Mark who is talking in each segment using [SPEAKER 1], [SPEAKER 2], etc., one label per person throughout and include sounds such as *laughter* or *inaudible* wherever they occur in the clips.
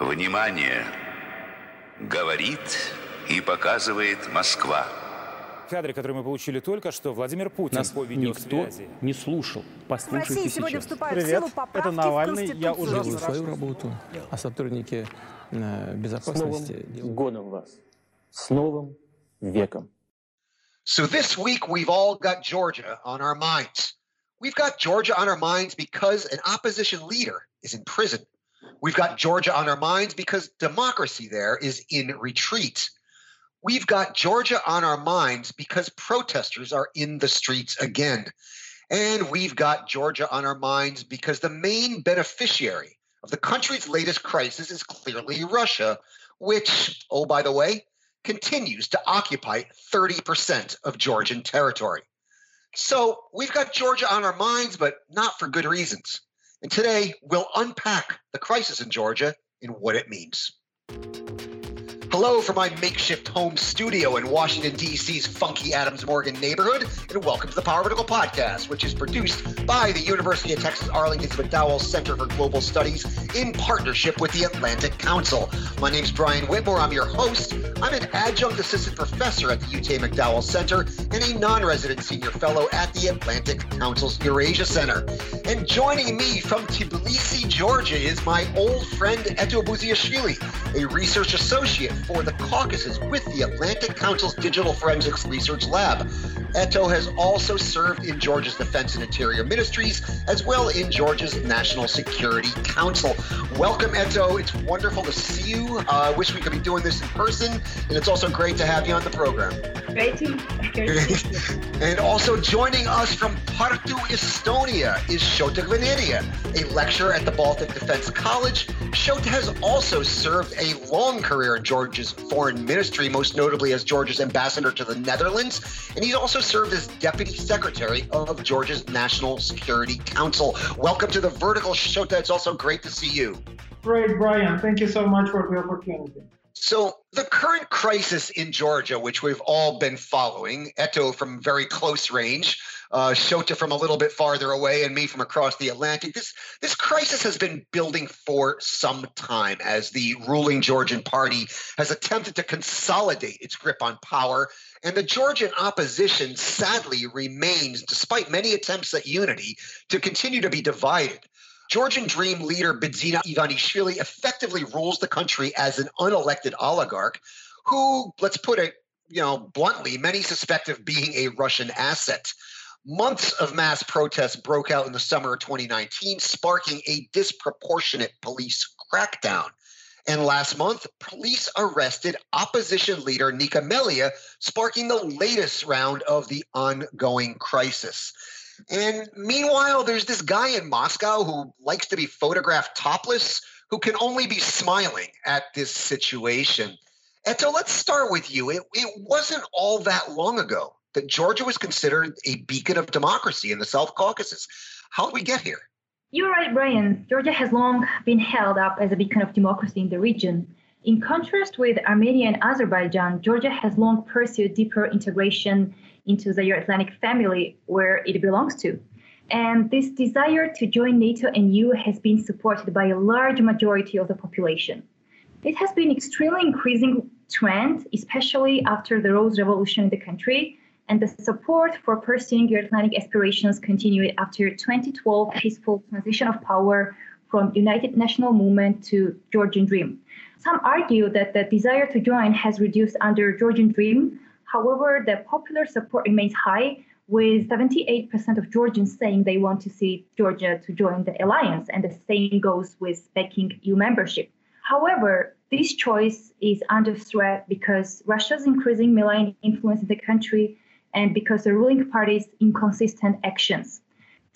[SPEAKER 1] Внимание! Говорит и показывает Москва.
[SPEAKER 2] Кадры, которые мы получили только что, Владимир Путин
[SPEAKER 3] Нас
[SPEAKER 2] по
[SPEAKER 3] никто не слушал.
[SPEAKER 4] В
[SPEAKER 3] Послушайте
[SPEAKER 4] России сегодня
[SPEAKER 3] сейчас.
[SPEAKER 4] вступают
[SPEAKER 5] Привет,
[SPEAKER 4] в силу поправки
[SPEAKER 5] это Навальный,
[SPEAKER 4] в
[SPEAKER 5] я уже.
[SPEAKER 3] Делаю свою работу, а сотрудники э,
[SPEAKER 6] С новым
[SPEAKER 3] безопасности
[SPEAKER 6] годом вас. С новым веком.
[SPEAKER 7] So this week, we've all got Georgia on our minds. We've got Georgia on our minds because an opposition leader is in prison. We've got Georgia on our minds because democracy there is in retreat. We've got Georgia on our minds because protesters are in the streets again. And we've got Georgia on our minds because the main beneficiary of the country's latest crisis is clearly Russia, which, oh, by the way, continues to occupy 30% of Georgian territory. So we've got Georgia on our minds, but not for good reasons. And today we'll unpack the crisis in Georgia and what it means. Hello from my makeshift home studio in Washington, D.C.'s funky Adams Morgan neighborhood, and welcome to the Power Vertical Podcast, which is produced by the University of Texas Arlington's McDowell Center for Global Studies in partnership with the Atlantic Council. My name's Brian Whitmore. I'm your host. I'm an adjunct assistant professor at the UT McDowell Center and a non resident senior fellow at the Atlantic Council's Eurasia Center. And joining me from Tbilisi, Georgia, is my old friend Eto Buziashvili, a research associate for the Caucasus with the Atlantic Council's Digital Forensics Research Lab. Eto has also served in Georgia's Defense and Interior Ministries, as well in Georgia's National Security Council. Welcome, Eto. It's wonderful to see you. I uh, wish we could be doing this in person, and it's also great to have you on the program.
[SPEAKER 8] Great to, great to you. *laughs*
[SPEAKER 7] And also joining us from Tartu, Estonia, is Shota Gvineria, a lecturer at the Baltic Defense College. Shota has also served a long career in Georgia's foreign ministry, most notably as Georgia's ambassador to the Netherlands, and he's also served as deputy secretary of Georgia's National Security Council. Welcome to the Vertical, Shota. It's also great to see you.
[SPEAKER 5] Great, Brian. Thank you so much for the opportunity.
[SPEAKER 7] So, the current crisis in Georgia, which we've all been following, Eto from very close range, uh, Shota from a little bit farther away, and me from across the Atlantic, this, this crisis has been building for some time as the ruling Georgian party has attempted to consolidate its grip on power. And the Georgian opposition sadly remains, despite many attempts at unity, to continue to be divided. Georgian Dream leader Bidzina Ivanishvili effectively rules the country as an unelected oligarch who, let's put it, you know, bluntly, many suspect of being a Russian asset. Months of mass protests broke out in the summer of 2019, sparking a disproportionate police crackdown. And last month, police arrested opposition leader Nika Melia, sparking the latest round of the ongoing crisis. And meanwhile, there's this guy in Moscow who likes to be photographed topless, who can only be smiling at this situation. And so let's start with you. It, it wasn't all that long ago that Georgia was considered a beacon of democracy in the South Caucasus. How did we get here?
[SPEAKER 8] You're right, Brian. Georgia has long been held up as a beacon of democracy in the region. In contrast with Armenia and Azerbaijan, Georgia has long pursued deeper integration into the Euro-Atlantic family where it belongs to. And this desire to join NATO and EU has been supported by a large majority of the population. It has been an extremely increasing trend, especially after the Rose Revolution in the country, and the support for pursuing Euro-Atlantic aspirations continued after 2012 peaceful transition of power from United National Movement to Georgian Dream. Some argue that the desire to join has reduced under Georgian Dream. However, the popular support remains high, with 78% of Georgians saying they want to see Georgia to join the alliance, and the same goes with backing EU membership. However, this choice is under threat because Russia's increasing malign influence in the country and because the ruling party's inconsistent actions.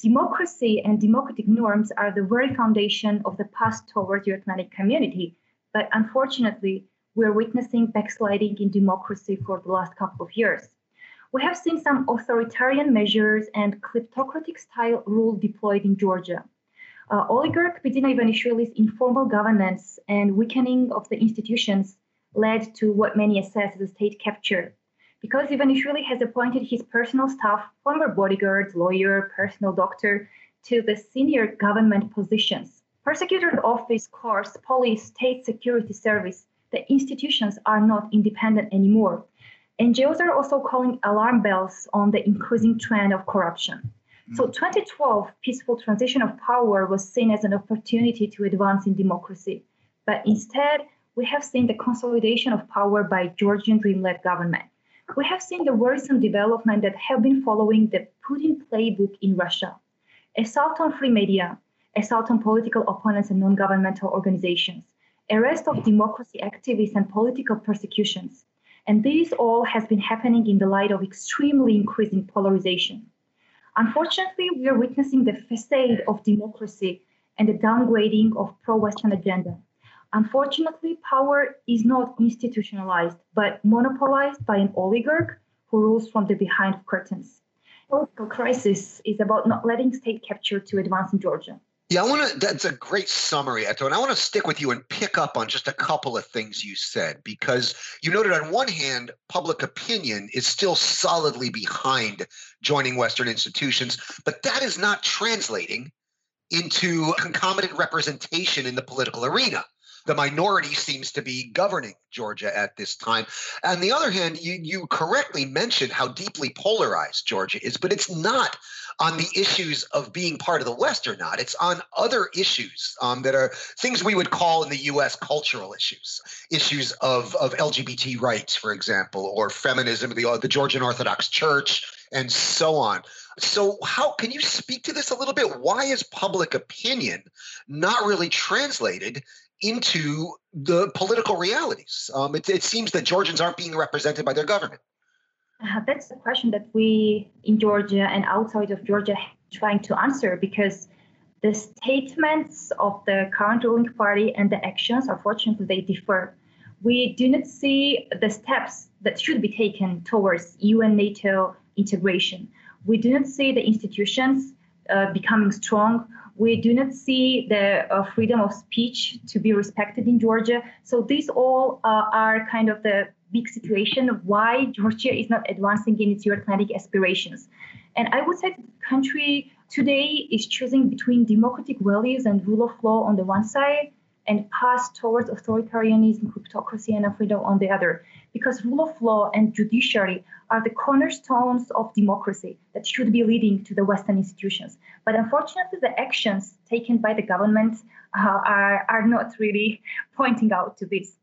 [SPEAKER 8] Democracy and democratic norms are the very foundation of the path towards the Atlantic community, but unfortunately, we're witnessing backsliding in democracy for the last couple of years. We have seen some authoritarian measures and kleptocratic style rule deployed in Georgia. Uh, oligarch Bidzina Ivanishvili's informal governance and weakening of the institutions led to what many assess as a state capture. Because Ivanishvili has appointed his personal staff, former bodyguards, lawyer, personal doctor, to the senior government positions. Prosecutor's office, courts, police, state security service, the institutions are not independent anymore. NGOs are also calling alarm bells on the increasing trend of corruption. So hmm. 2012 peaceful transition of power was seen as an opportunity to advance in democracy. But instead, we have seen the consolidation of power by Georgian Dream-led government. We have seen the worrisome development that have been following the Putin playbook in Russia. Assault on free media, assault on political opponents and non-governmental organizations, arrest of democracy activists and political persecutions. And this all has been happening in the light of extremely increasing polarization. Unfortunately, we are witnessing the facade of democracy and the downgrading of pro-Western agenda. Unfortunately, power is not institutionalized, but monopolized by an oligarch who rules from the behind curtains. Political crisis is about not letting state capture to advance in Georgia.
[SPEAKER 7] Yeah, I want to. That's a great summary, Eto. And I want to stick with you and pick up on just a couple of things you said because you noted on one hand, public opinion is still solidly behind joining Western institutions, but that is not translating into concomitant representation in the political arena the minority seems to be governing Georgia at this time. On the other hand, you, you correctly mentioned how deeply polarized Georgia is, but it's not on the issues of being part of the West or not. It's on other issues um, that are things we would call in the U.S. cultural issues, issues of, of LGBT rights, for example, or feminism, the, the Georgian Orthodox Church, and so on. So, how can you speak to this a little bit? Why is public opinion not really translated into the political realities. Um, it, it, seems that Georgians aren't being represented by their government.
[SPEAKER 8] Uh, that's the question that we in Georgia and outside of Georgia trying to answer because the statements of the current ruling party and the actions, unfortunately, they differ. We do not see the steps that should be taken towards UN NATO integration. We do not see the institutions uh, becoming strong we do not see the uh, freedom of speech to be respected in Georgia. So these all uh, are kind of the big situation of why Georgia is not advancing in its Euro-Atlantic aspirations. And I would say that the country today is choosing between democratic values and rule of law on the one side and path towards authoritarianism, kleptocracy, and freedom on the other. Because rule of law and judiciary are the cornerstones of democracy that should be leading to the Western institutions. But unfortunately, the actions taken by the government uh, are, are not really *laughs* pointing out to this.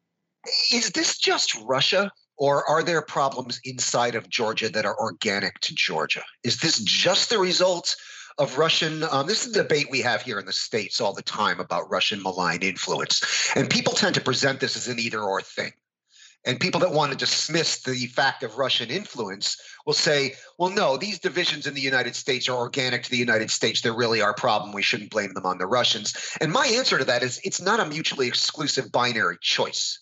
[SPEAKER 7] Is this just Russia? Or are there problems inside of Georgia that are organic to Georgia? Is this just the result of Russian. Um, this is a debate we have here in the States all the time about Russian malign influence. And people tend to present this as an either or thing. And people that want to dismiss the fact of Russian influence will say, well, no, these divisions in the United States are organic to the United States. They're really our problem. We shouldn't blame them on the Russians. And my answer to that is it's not a mutually exclusive binary choice.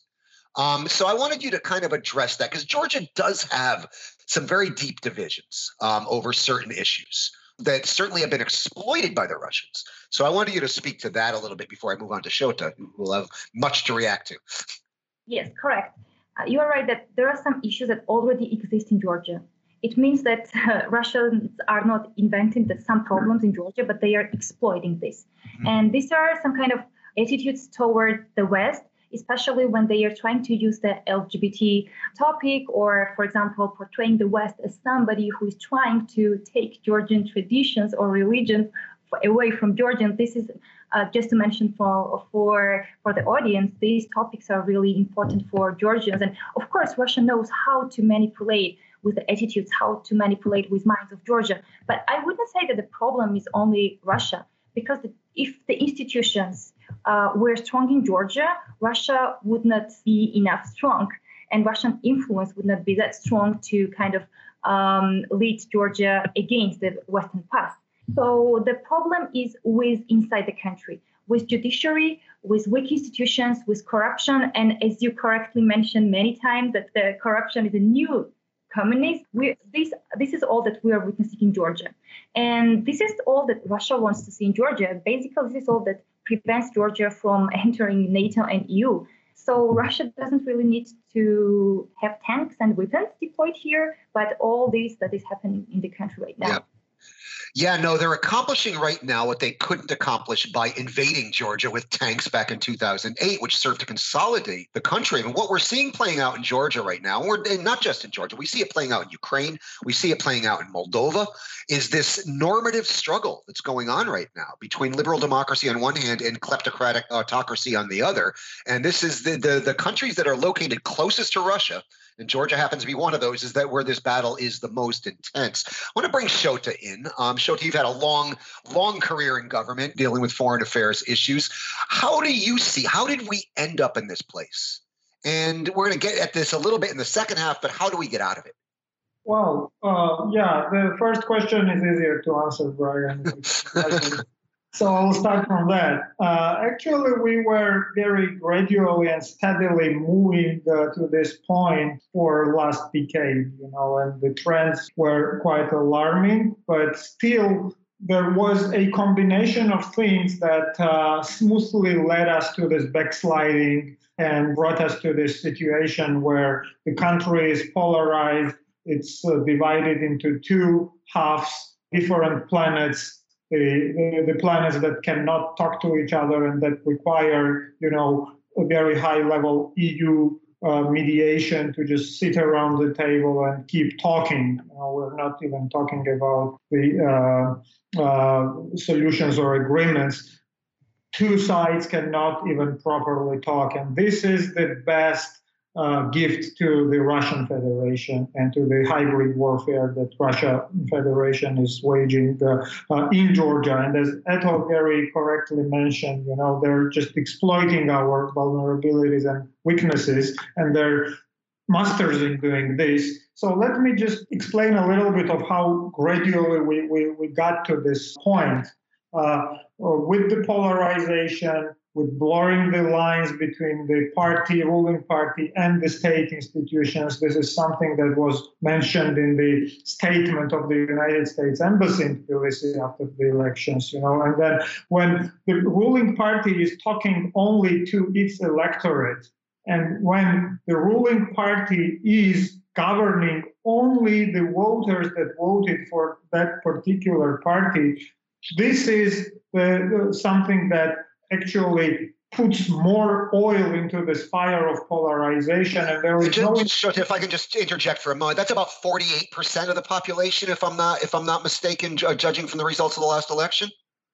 [SPEAKER 7] Um, so I wanted you to kind of address that because Georgia does have some very deep divisions um, over certain issues that certainly have been exploited by the Russians. So I wanted you to speak to that a little bit before I move on to Shota, who will have much to react to.
[SPEAKER 8] Yes, correct. Uh, you are right that there are some issues that already exist in Georgia. It means that *laughs* uh, Russians are not inventing the, some problems in Georgia, but they are exploiting this. Mm-hmm. And these are some kind of attitudes toward the West especially when they are trying to use the LGBT topic or, for example, portraying the West as somebody who is trying to take Georgian traditions or religion away from Georgian. This is uh, just to mention for for for the audience, these topics are really important for Georgians, and of course, Russia knows how to manipulate with the attitudes, how to manipulate with minds of Georgia. But I wouldn't say that the problem is only Russia, because if the institutions uh, were strong in Georgia, Russia would not be enough strong, and Russian influence would not be that strong to kind of um, lead Georgia against the Western path. So the problem is with inside the country, with judiciary, with weak institutions, with corruption, and as you correctly mentioned many times, that the corruption is a new communist. We, this this is all that we are witnessing in Georgia, and this is all that Russia wants to see in Georgia. Basically, this is all that prevents Georgia from *laughs* entering NATO and EU. So Russia doesn't really need to have tanks and weapons deployed here, but all this that is happening in the country right now.
[SPEAKER 7] Yeah. Yeah, no, they're accomplishing right now what they couldn't accomplish by invading Georgia with tanks back in 2008, which served to consolidate the country. And what we're seeing playing out in Georgia right now, and not just in Georgia, we see it playing out in Ukraine, we see it playing out in Moldova, is this normative struggle that's going on right now between liberal democracy on one hand and kleptocratic autocracy on the other. And this is the the, the countries that are located closest to Russia and Georgia happens to be one of those, is that where this battle is the most intense. I want to bring Shota in. Um, Shota, you've had a long, long career in government dealing with foreign affairs issues. How do you see, how did we end up in this place? And we're going to get at this a little bit in the second half, but how do we get out of it?
[SPEAKER 5] Well, uh, yeah, the first question is easier to answer, Brian. *laughs* So I'll start from that. Uh, actually, we were very gradually and steadily moving uh, to this point for last decade, you know, and the trends were quite alarming, but still there was a combination of things that uh, smoothly led us to this backsliding and brought us to this situation where the country is polarized, it's uh, divided into two halves, different planets the, the, planets that cannot talk to each other and that require, you know, a very high level EU uh, mediation to just sit around the table and keep talking. You know, we're not even talking about the uh, uh, solutions or agreements. Two sides cannot even properly talk, and this is the best uh, gift to the Russian Federation and to the hybrid warfare that Russia Federation is waging uh, uh, in Georgia. And as Eto very correctly mentioned, you know, they're just exploiting our vulnerabilities and weaknesses, and they're masters in doing this. So let me just explain a little bit of how gradually we, we, we got to this point. Uh, with the polarization, with blurring the lines between the party, ruling party, and the state institutions. This is something that was mentioned in the statement of the United States Embassy in Tbilisi after the elections, you know. And then when the ruling party is talking only to its electorate, and when the ruling party is governing only the voters that voted for that particular party, this is something that actually puts more oil into this fire of polarization and there is
[SPEAKER 7] just, no if i can just interject for a moment that's about 48% of the population if i'm not if i'm not mistaken judging from the results of the last election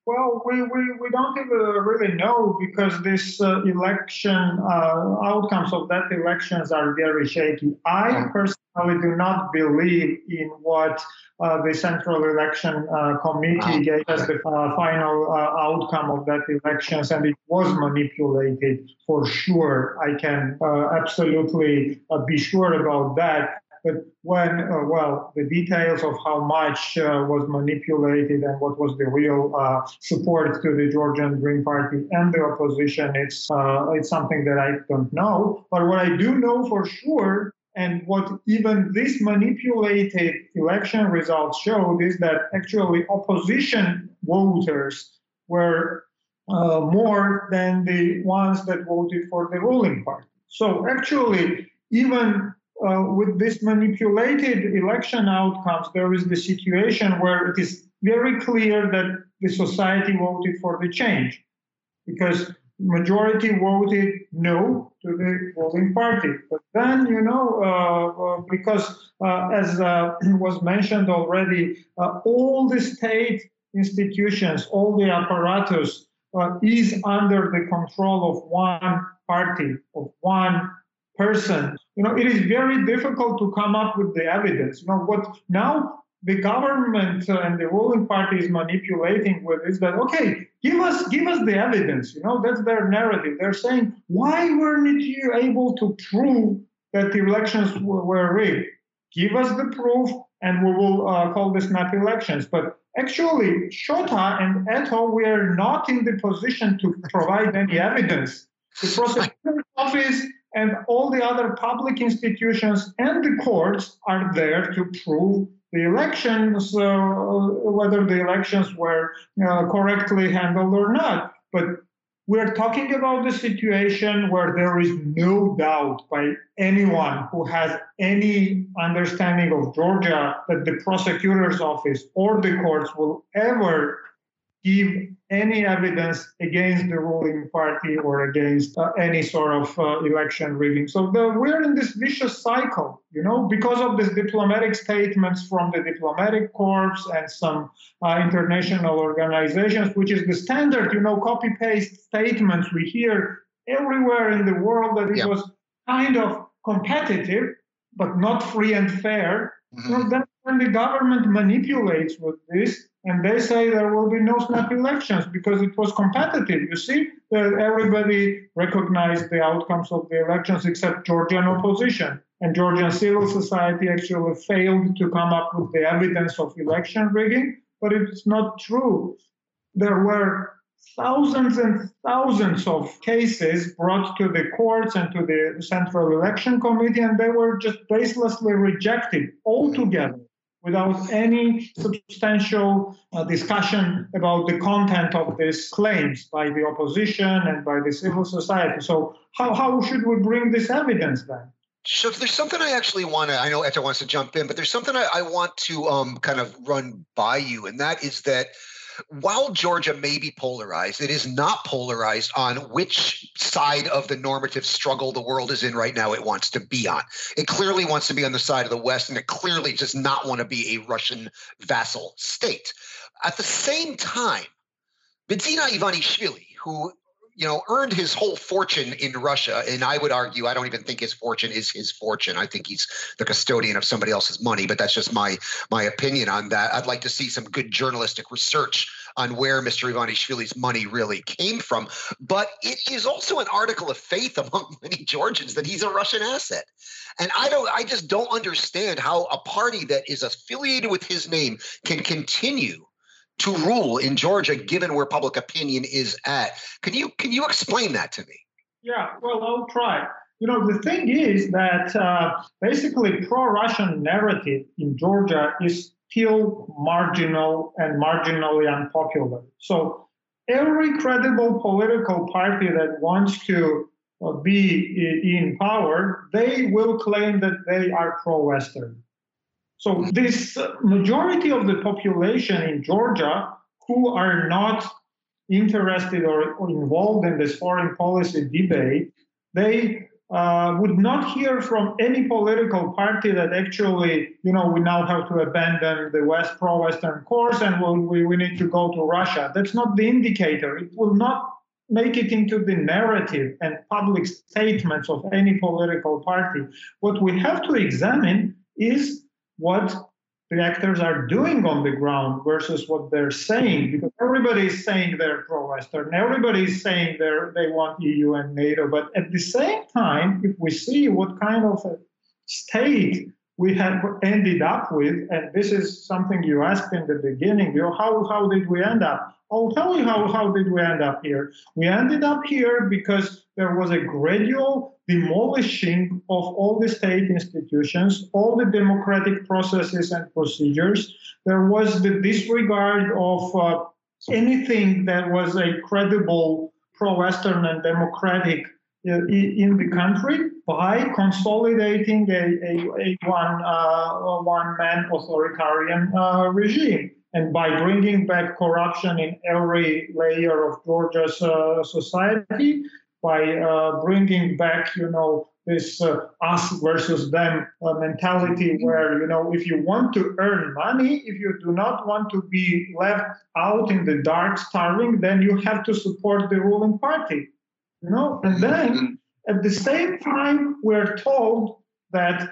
[SPEAKER 5] well, we, we, we don't even really know because this uh, election uh, outcomes of that elections are very shaky. I personally do not believe in what uh, the Central Election uh, Committee gave us the uh, final uh, outcome of that elections, and it was manipulated for sure. I can absolutely be sure about that. But when, uh, well, the details of how much uh, was manipulated and what was the real uh, support to the Georgian Dream Party and the opposition, it's uh, it's something that I don't know. But what I do know for sure, and what even this manipulated election results showed, is that actually opposition voters were uh, more than the ones that voted for the ruling party. So actually, even uh, with this manipulated election outcomes, there is the situation where it is very clear that the society voted for the change because majority voted no to the ruling party. But then, you know, uh, uh because uh, as uh, *clears throat* was mentioned already, uh, all the state institutions, all the apparatus is under the control of one party, of one person, you know, it is very difficult to come up with the evidence. You know, what now the government and the ruling party is manipulating with is that okay, give us give us the evidence. You know, that's their narrative. They're saying why weren't you able to prove that the elections were rigged? Give us the proof, and we will uh, call this not elections. But actually, Shota and Eto, we are not in the position to provide any evidence. The prosecutor's *laughs* office and all the other public institutions and the courts are there to prove the elections, uh, whether the elections were uh, correctly handled or not. But we're talking about the situation where there is no doubt by anyone who has any understanding of Georgia that the prosecutor's office or the courts will ever give any evidence against the ruling party or against uh, any sort of uh, election rigging. So the, we're in this vicious cycle, you know, because of these diplomatic statements from the diplomatic corps and some uh, international organizations, which is the standard, you know, copy paste statements we hear everywhere in the world that it
[SPEAKER 7] Yeah.
[SPEAKER 5] was kind of competitive, but not free and fair.
[SPEAKER 7] Mhm.
[SPEAKER 5] Well, then when the government manipulates with this and they say there will be no snap elections because it was competitive. You see that everybody recognized the outcomes of the elections except Georgian opposition. And Georgian civil society actually failed to come up with the evidence of election rigging, but it's not true. There were thousands and thousands of cases brought to the courts and to the Central Election Committee, and they were just baselessly rejected altogether without any substantial uh, discussion about the content of these claims by the opposition and by the civil society. So, how, how should we bring this evidence then?
[SPEAKER 7] So there's something I actually want to. I know Eto wants to jump in, but there's something I, I want to um, kind of run by you, and that is that while Georgia may be polarized, it is not polarized on which side of the normative struggle the world is in right now. It wants to be on. It clearly wants to be on the side of the West, and it clearly does not want to be a Russian vassal state. At the same time, Bidzina Ivanishvili, who you know, earned his whole fortune in Russia. And I would argue, I don't even think his fortune is his fortune. I think he's the custodian of somebody else's money. But that's just my my opinion on that. I'd like to see some good journalistic research on where Mr. Ivanishvili's money really came from. But it is also an article of faith among *laughs* many Georgians that he's a Russian asset. And I don't, I just don't understand how a party that is affiliated with his name can continue to rule in Georgia, given where public opinion is at. Can you can you explain that to me?
[SPEAKER 5] Yeah, well, I'll try. You know, the thing is that uh, basically pro-Russian narrative in Georgia is still marginal and marginally unpopular. So every credible political party that wants to uh, be in power, they will claim that they are pro-Western. So this majority of the population in Georgia who are not interested or, involved in this foreign policy debate, they uh, would not hear from any political party that actually, you know, we now have to abandon the West pro-Western course and we'll, we, we need to go to Russia. That's not the indicator. It will not make it into the narrative and public statements of any political party. What we have to examine is what the actors are doing on the ground versus what they're saying because everybody is saying they're pro-western. Everybody is saying they're they want eu and nato. But at the same time if we see what kind of a state we have ended up with and this is something you asked in the beginning you know how, how did we end up? I'll tell you how, how did we end up here. We ended up here because there was a gradual demolishing of all the state institutions, all the democratic processes and procedures. There was the disregard of uh, anything that was a credible pro-Western and democratic uh, in the country by consolidating a, a, a one uh, one man authoritarian uh, regime and by bringing back corruption in every layer of Georgia's uh, society by uh, bringing back, you know, this uh, us versus them uh, mentality where, you know, if you want to earn money, if you do not want to be left out in the dark starving, then you have to support the ruling party, you know? And then at the same time, we're told that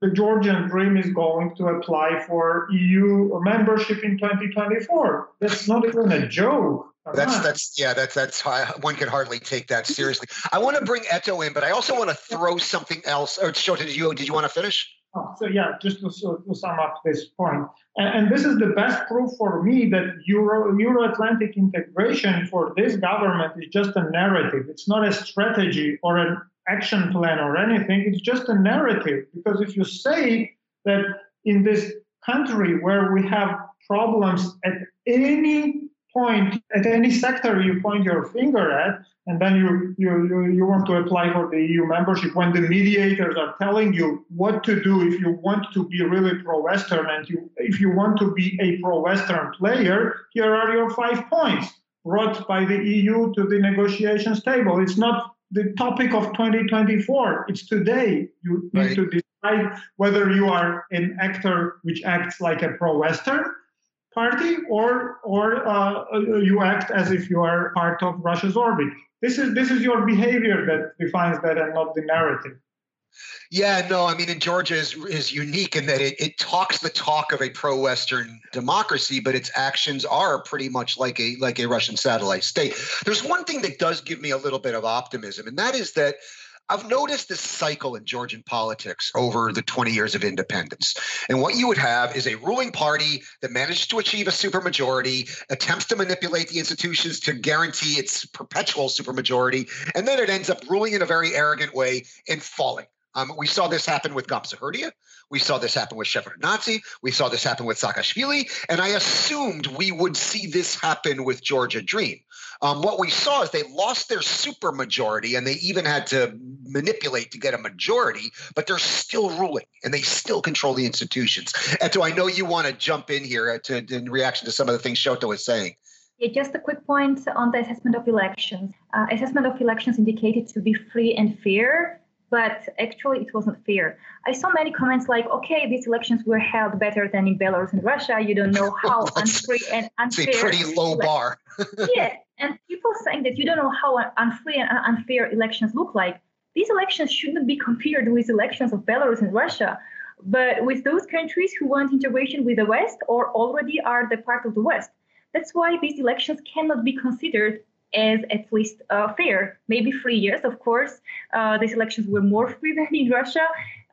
[SPEAKER 5] the Georgian dream is going to apply for EU membership in 2024. That's not even a joke.
[SPEAKER 7] That's that's yeah that's that's how one can hardly take that seriously. I want to bring Eto in, but I also want to throw something else. Or Shota, did you did you want to finish?
[SPEAKER 5] Oh, so yeah, just to, to, sum up this point, and, and, this is the best proof for me that Euro Euro-Atlantic integration for this government is just a narrative. It's not a strategy or an action plan or anything. It's just a narrative because if you say that in this country where we have problems at any point at any sector you point your finger at, and then you, you, you, you want to apply for the EU membership when the mediators are telling you what to do if you want to be really pro-Western and you, if you want to be a pro-Western player, here are your five points brought by the EU to the negotiations table. It's not the topic of 2024. It's today. You need
[SPEAKER 7] Right.
[SPEAKER 5] to decide whether you are an actor which acts like a pro-Western party or or uh, you act as if you are part of Russia's orbit. This is this is your behavior that defines that and not the narrative.
[SPEAKER 7] Yeah, no, I mean, and Georgia is, is unique in that it, it talks the talk of a pro-Western democracy, but its actions are pretty much like a like a Russian satellite state. There's one thing that does give me a little bit of optimism, and that is that I've noticed this cycle in Georgian politics over the 20 years of independence. And what you would have is a ruling party that manages to achieve a supermajority, attempts to manipulate the institutions to guarantee its perpetual supermajority, and then it ends up ruling in a very arrogant way and falling. Um, we saw this happen with Gamsakhurdia. We saw this happen with Shevardnadze. We saw this happen with Saakashvili. And I assumed we would see this happen with Georgia Dream. Um, what we saw is they lost their supermajority and they even had to manipulate to get a majority, but they're still ruling and they still control the institutions. And so I know you want to jump in here uh, to, in reaction to some of the things Shota was saying.
[SPEAKER 8] Yeah, just a quick point on the assessment of elections. Uh, assessment of elections indicated to be free and fair, but actually it wasn't fair. I saw many comments like, okay, these elections were held better than in Belarus and Russia. You don't know how *laughs* unfree and
[SPEAKER 7] It's a
[SPEAKER 8] unfair.
[SPEAKER 7] pretty low bar. *laughs*
[SPEAKER 8] yeah, and people saying that you don't know how unfree and unfair elections look like. These elections shouldn't be compared with elections of Belarus and Russia, but with those countries who want integration with the West or already are the part of the West. That's why these elections cannot be considered as at least uh, fair. Maybe free, yes, of course. Uh, these elections were more *laughs* free than in Russia.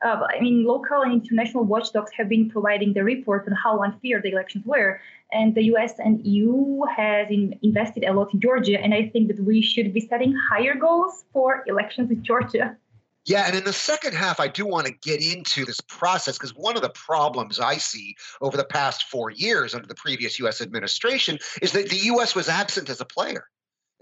[SPEAKER 8] Uh, I mean, local and international watchdogs have been providing the report on how unfair the elections were. And the US and EU has in, invested a lot in Georgia. And I think that we should be setting higher goals for elections in Georgia.
[SPEAKER 7] Yeah, and in the second half, I do want to get into this process because one of the problems I see over the past four years under the previous U.S. administration is that the U.S. was absent as a player.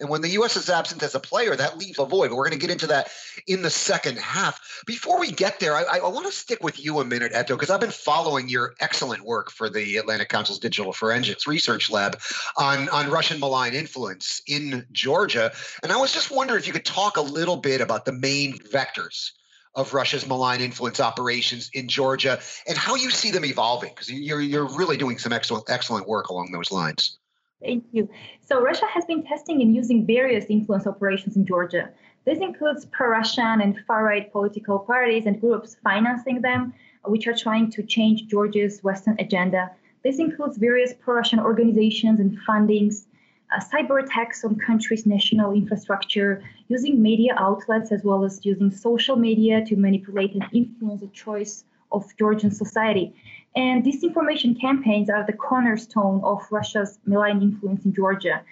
[SPEAKER 7] And when the U.S. is absent as a player, that leaves a void. But we're going to get into that in the second half. Before we get there, I, I want to stick with you a minute, Eto, because I've been following your excellent work for the Atlantic Council's Digital Forensics Research Lab on, on Russian malign influence in Georgia. And I was just wondering if you could talk a little bit about the main vectors of Russia's malign influence operations in Georgia and how you see them evolving, because you're, you're really doing some excellent, excellent work along those lines.
[SPEAKER 8] Thank you. So Russia has been testing and using various influence operations in Georgia. This includes pro-Russian and far-right political parties and groups financing them, which are trying to change Georgia's Western agenda. This includes various pro-Russian organizations and fundings, uh, cyber attacks on countries' national infrastructure, using media outlets as well as using social media to manipulate and influence the choice of Georgian society. And disinformation campaigns are the cornerstone of Russia's malign influence in Georgia.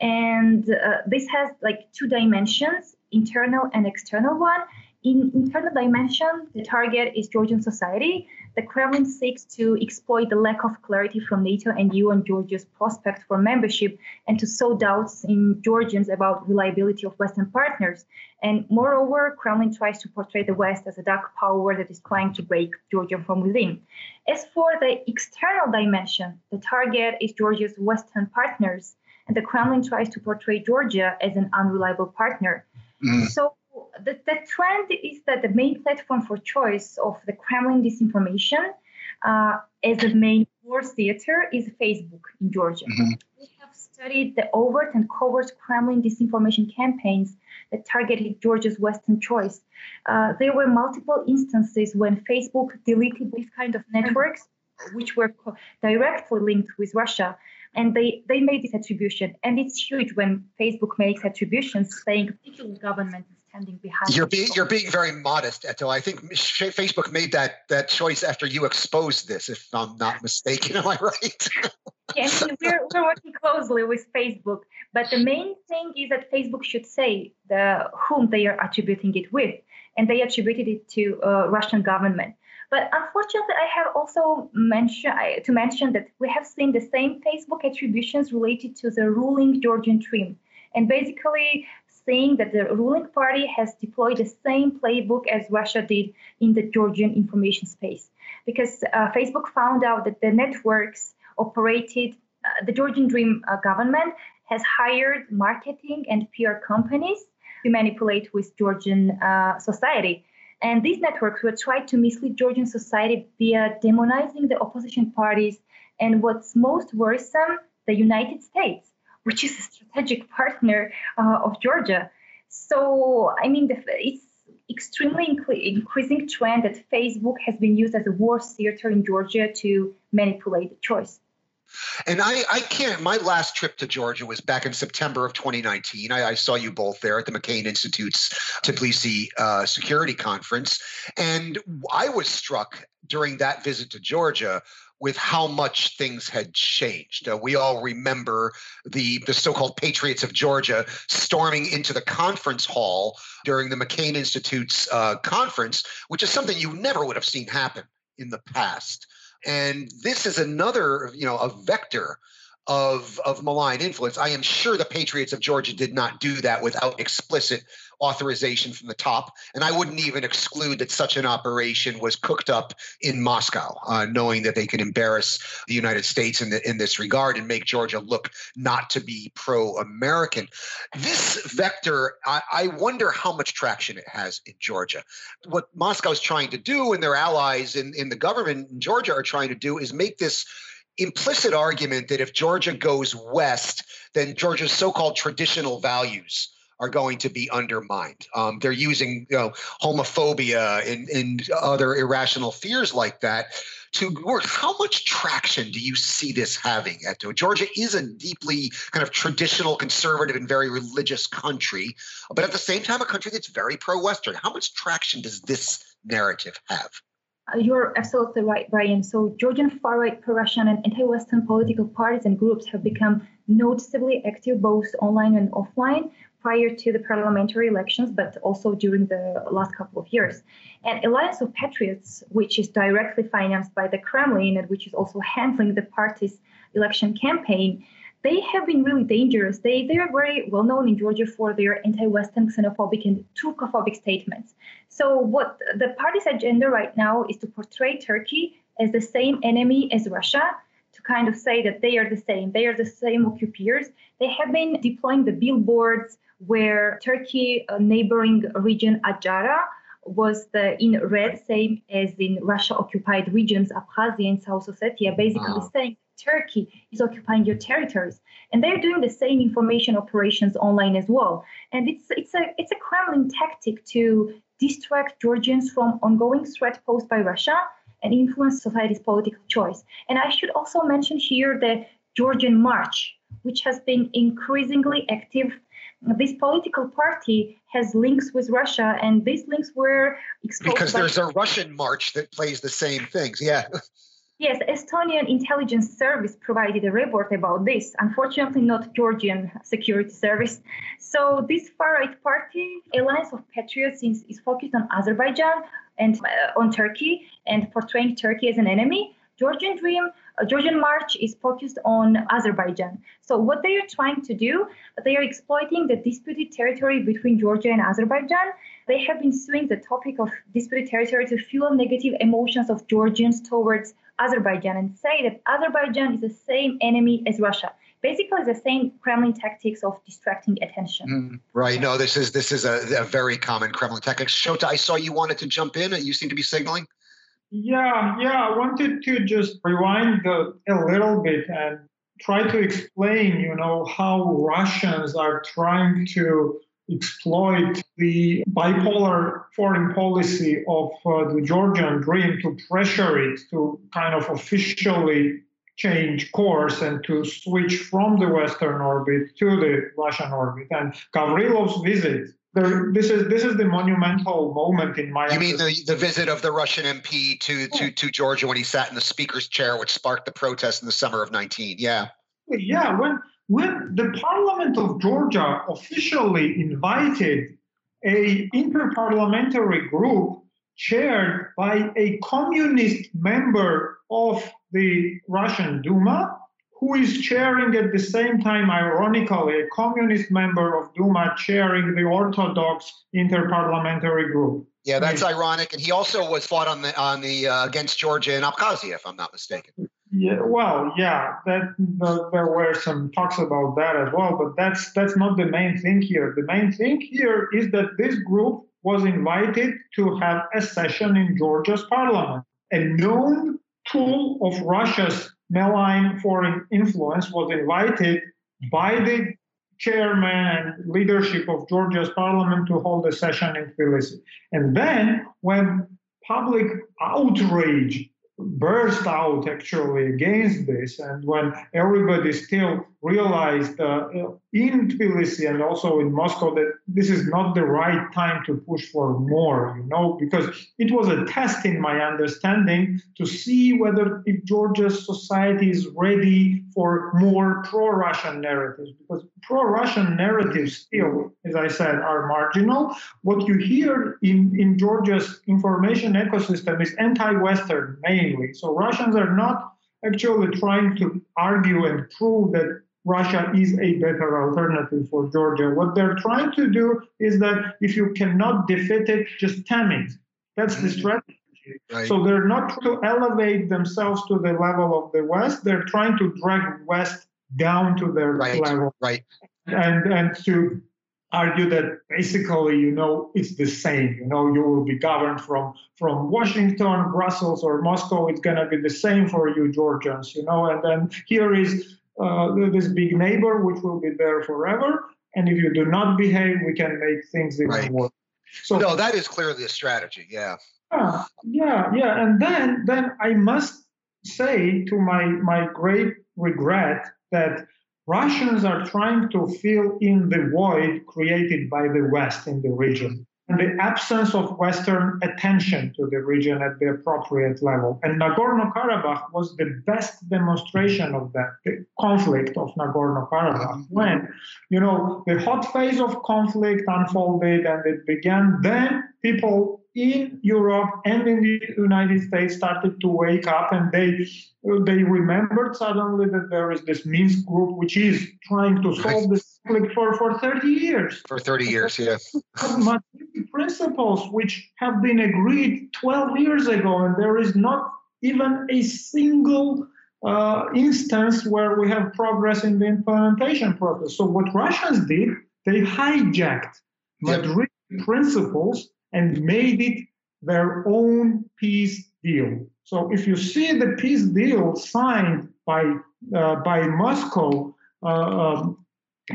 [SPEAKER 8] And uh, this has like two dimensions internal and external one. In internal dimension, the target is Georgian society. The Kremlin seeks to exploit the lack of clarity from NATO and EU on Georgia's prospect for membership and to sow doubts in Georgians about reliability of Western partners. And moreover, Kremlin tries to portray the West as a dark power that is trying to break Georgia from within. As for the external dimension, the target is Georgia's Western partners, and the Kremlin tries to portray Georgia as an unreliable partner.
[SPEAKER 7] Mm.
[SPEAKER 8] So the, the trend is that the main platform for choice of the Kremlin disinformation uh, as the main war theater is Facebook in Georgia.
[SPEAKER 7] Mhm.
[SPEAKER 8] We have studied the overt and covert Kremlin disinformation campaigns that targeted Georgia's Western choice. Uh, there were multiple instances when Facebook deleted these kind of networks, which were co- directly linked with Russia. And they, they made this attribution. And it's huge when Facebook makes attributions saying particular government standing behind
[SPEAKER 7] You're being you're being very modest, Eto. I think Facebook made that that choice after you exposed this, if I'm not mistaken. *laughs* Am I right?
[SPEAKER 8] Yes, we're, we're working closely with Facebook, but the main thing is that Facebook should say the whom they are attributing it with, and they attributed it to uh, Russian government. But unfortunately, I have also mentioned to mention that we have seen the same Facebook attributions related to the ruling Georgian Dream, and basically saying that the ruling party has deployed the same playbook as Russia did in the Georgian information space. Because uh, Facebook found out that the networks operated, uh, the Georgian Dream uh, government has hired marketing and PR companies to manipulate with Georgian uh, society. And these networks were trying to mislead Georgian society via demonizing the opposition parties and what's most worrisome, the United States which is a strategic partner uh, of Georgia. So, I mean, the, it's extremely increasing trend that Facebook has been used as a war theater in Georgia to manipulate the choice.
[SPEAKER 7] And I, I can't. My last trip to Georgia was back in September of 2019. I, I saw you both there at the McCain Institute's Tbilisi uh, Security Conference, and I was struck during that visit to Georgia with how much things had changed. Uh, we all remember the the so-called Patriots of Georgia storming into the conference hall during the McCain Institute's uh, conference, which is something you never would have seen happen in the past. And this is another, you know, a vector of of malign influence. I am sure the Patriots of Georgia did not do that without explicit authorization from the top, and I wouldn't even exclude that such an operation was cooked up in Moscow, uh, knowing that they can embarrass the United States in the, in this regard and make Georgia look not to be pro-American. This vector, I, I wonder how much traction it has in Georgia. What Moscow is trying to do, and their allies in, in the government in Georgia are trying to do, is make this implicit argument that if Georgia goes west, then Georgia's so-called traditional values are going to be undermined. Um, they're using you know, homophobia and, and other irrational fears like that to work. How much traction do you see this having, Eto? Georgia is a deeply kind of traditional, conservative, and very religious country, but at the same time, a country that's very pro-Western. How much traction does this narrative have?
[SPEAKER 8] Uh, you're absolutely right, Brian. So, Georgian far right pro Russian and anti Western political parties and groups have become noticeably active both online and offline prior to the parliamentary elections, but also during the last couple of years. And Alliance of Patriots, which is directly financed by the Kremlin and which is also handling the party's election campaign, they have been really dangerous. They they are very well known in Georgia for their anti-Western, xenophobic, and Turkophobic statements. So what the party's agenda right now is to portray Turkey as the same enemy as Russia, to kind of say that they are the same, they are the same occupiers. They have been deploying the billboards where Turkey, a neighboring region, Adjara, was the in red, same as in Russia occupied regions, Abkhazia and South Ossetia, basically uh-huh. saying Turkey is occupying your territories. And they're doing the same information operations online as well. And it's it's a it's a Kremlin tactic to distract Georgians from ongoing threat posed by Russia and influence society's political choice. And I should also mention here the Georgian March, which has been increasingly active. This political party has links with Russia, and these links were exposed.
[SPEAKER 7] Because there's a Russian march that plays the same things. Yeah. *laughs*
[SPEAKER 8] Yes, Estonian intelligence service provided a report about this. Unfortunately, not Georgian security service. So this far-right party, Alliance of Patriots, is, is focused on Azerbaijan and uh, on Turkey and portraying Turkey as an enemy. Georgian Dream, uh, Georgian March is focused on Azerbaijan. So what they are trying to do, they are exploiting the disputed territory between Georgia and Azerbaijan. They have been suing the topic of disputed territory to fuel negative emotions of Georgians towards Azerbaijan and say that Azerbaijan is the same enemy as Russia. Basically, the same Kremlin tactics of distracting attention.
[SPEAKER 7] Mm, right. No, this is this is a, a, very common Kremlin tactic. Shota, I saw you wanted to jump in. You seem to be signaling.
[SPEAKER 5] Yeah, yeah. I wanted to just rewind the, a little bit and try to explain, you know, how Russians are trying to exploit the bipolar foreign policy of uh, the Georgian Dream to pressure it to kind of officially change course and to switch from the Western orbit to the Russian orbit. And Gavrilov's visit. There, this is this is the monumental moment in my.
[SPEAKER 7] You mean the, the visit of the Russian MP to, to to Georgia when he sat in the speaker's chair, which sparked the protest in the summer of 19? Yeah.
[SPEAKER 5] Yeah, when when the Parliament of Georgia officially invited a interparliamentary group chaired by a communist member of the Russian Duma, who is chairing at the same time, ironically, a communist member of Duma chairing the Orthodox Interparliamentary Group.
[SPEAKER 7] Yeah, that's ironic. And he also was fought on the on the uh, against Georgia and Abkhazia, if I'm not mistaken.
[SPEAKER 5] Yeah, well, yeah, that the, there were some talks about that as well, but that's that's not the main thing here. The main thing here is that this group was invited to have a session in Georgia's parliament. A known tool of Russia's malign foreign influence was invited by the chairman and leadership of Georgia's parliament to hold a session in Tbilisi. And then when public outrage burst out actually against this, and when everybody still realized uh, in Tbilisi and also in Moscow that this is not the right time to push for more, you know, because it was a test in my understanding to see whether if Georgia's society is ready for more pro-Russian narratives, because pro-Russian narratives still, as I said, are marginal. What you hear in, in Georgia's information ecosystem is anti-Western mainly. So Russians are not actually trying to argue and prove that Russia is a better alternative for Georgia. What they're trying to do is that if you cannot defeat it, just tame it. That's the
[SPEAKER 7] Mm-hmm.
[SPEAKER 5] strategy.
[SPEAKER 7] Right.
[SPEAKER 5] So they're not trying to elevate themselves to the level of the West. They're trying to drag West down to their
[SPEAKER 7] Right.
[SPEAKER 5] level
[SPEAKER 7] Right.
[SPEAKER 5] and and to argue that basically you know it's the same you know you will be governed from from washington brussels or moscow it's going to be the same for you georgians you know and then here is uh, this big neighbor which will be there forever and if you do not behave we can make things even
[SPEAKER 7] Right.
[SPEAKER 5] worse so
[SPEAKER 7] No, that is clearly a strategy. Yeah.
[SPEAKER 5] yeah, yeah, yeah. And then then I must say to my my great regret that Russians are trying to fill in the void created by the West in the region and the absence of Western attention to the region at the appropriate level. And Nagorno Karabakh was the best demonstration of that, the conflict of Nagorno Karabakh. Mm-hmm. When, you know, the hot phase of conflict unfolded and it began, then people in Europe and in the United States started to wake up and they they remembered suddenly that there is this Minsk group which is trying to solve this conflict for, for 30 years
[SPEAKER 7] For 30 years. Yeah.
[SPEAKER 5] Madrid principles which have been agreed 12 years ago, and there is not even a single uh, instance where we have progress in the implementation process. So, what Russians did, they hijacked
[SPEAKER 7] Yep.
[SPEAKER 5] Madrid principles and made it their own peace deal. So, if you see the peace deal signed by uh, by Moscow, uh, um,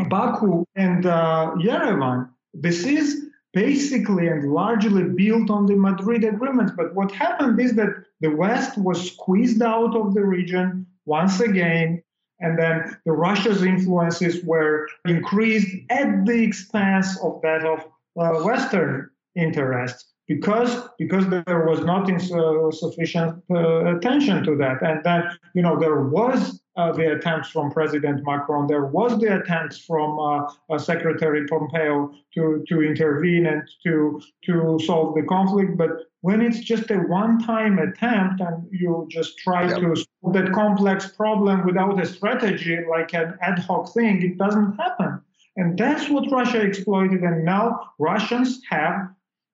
[SPEAKER 5] Baku, and uh, Yerevan, this is basically and largely built on the Madrid agreements. But what happened is that the West was squeezed out of the region once again, and then the Russia's influences were increased at the expense of that of uh, Western interests because because there was not uh, sufficient uh, attention to that, and that you know there was uh, the attempts from President Macron, there was the attempts from uh, uh, Secretary Pompeo to to intervene and to to solve the conflict, but when it's just a one-time attempt and you just try
[SPEAKER 7] Yep.
[SPEAKER 5] to solve that complex problem without a strategy, like an ad hoc thing, it doesn't happen. And that's what Russia exploited. And now Russians have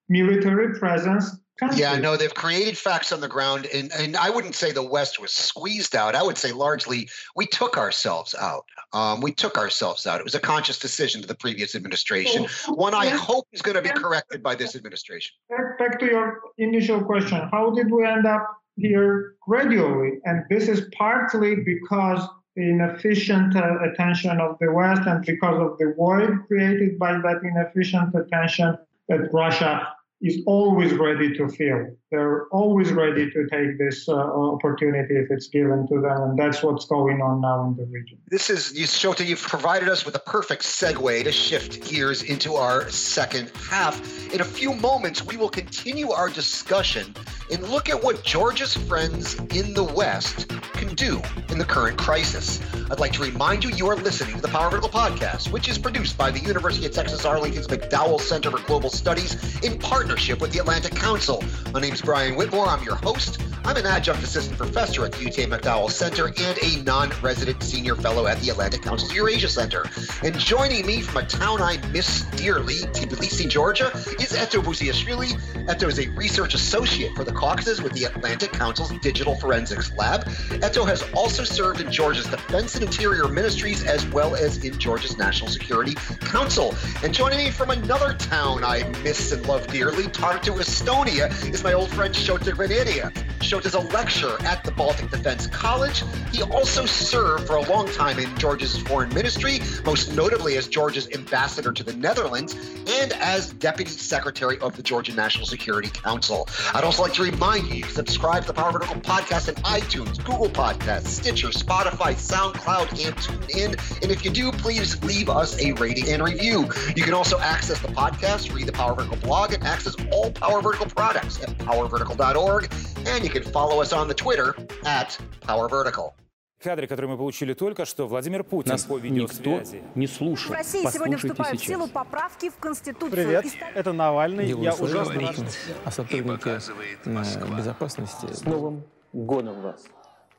[SPEAKER 5] military presence.
[SPEAKER 7] Yeah, no, they've created facts on the ground, and, and I wouldn't say the West was squeezed out. I would say largely we took ourselves out. Um, we took ourselves out. It was a conscious decision to the previous administration, one I hope is going to be corrected by this administration.
[SPEAKER 5] Back, back to your initial question how did we end up here gradually? And this is partly because the inefficient uh, attention of the West and because of the void created by that inefficient attention that Russia is always ready to fill. They're always ready to take this uh, opportunity if it's given to them, and that's what's going on now in the region.
[SPEAKER 7] This is you, Shota. You've provided us with a perfect segue to shift gears into our second half. In a few moments, we will continue our discussion and look at what Georgia's friends in the West can do in the current crisis. I'd like to remind you you are listening to the Power Vertical podcast, which is produced by the University of Texas Arlington's McDowell Center for Global Studies in partnership with the Atlantic Council. My name is Brian Whitmore. I'm your host. I'm an adjunct assistant professor at the UTA McDowell Center and a non resident senior fellow at the Atlantic Council's Eurasia Center. And joining me from a town I miss dearly, Tbilisi, Georgia, is Eto Buziashvili. Eto is a research associate for the Caucasus with the Atlantic Council's Digital Forensics Lab. Eto has also served in Georgia's Defense and Interior Ministries as well as in Georgia's National Security Council. And joining me from another town I miss and love dearly, Tartu, Estonia, is my old friend Shota Gvineria. Shota is a lecturer at the Baltic Defense College. He also served for a long time in Georgia's foreign ministry, most notably as Georgia's ambassador to the Netherlands and as deputy secretary of the Georgia National Security Council. I'd also like to remind you to subscribe to the Power Vertical podcast on iTunes, Google Podcasts, Stitcher, Spotify, SoundCloud, and TuneIn. And if you do, please leave us a rating and review. You can also access the podcast, read the Power Vertical blog, and access all Power Vertical products at powervertical.org. And you can follow us on the Twitter at Power Vertical.
[SPEAKER 2] Кадры, которые мы получили только что, Владимир Путин
[SPEAKER 3] Нас
[SPEAKER 2] по
[SPEAKER 3] никто
[SPEAKER 2] видеосвязи.
[SPEAKER 3] не слушал.
[SPEAKER 4] В России сегодня
[SPEAKER 3] Послушайте
[SPEAKER 4] вступают в силу
[SPEAKER 3] сейчас.
[SPEAKER 4] поправки в Конституцию.
[SPEAKER 9] Привет,
[SPEAKER 4] И
[SPEAKER 9] это Навальный.
[SPEAKER 3] Делаю
[SPEAKER 9] Я.
[SPEAKER 3] А
[SPEAKER 1] показывает
[SPEAKER 3] э,
[SPEAKER 1] Москва.
[SPEAKER 3] безопасности
[SPEAKER 6] С Новым годом вас!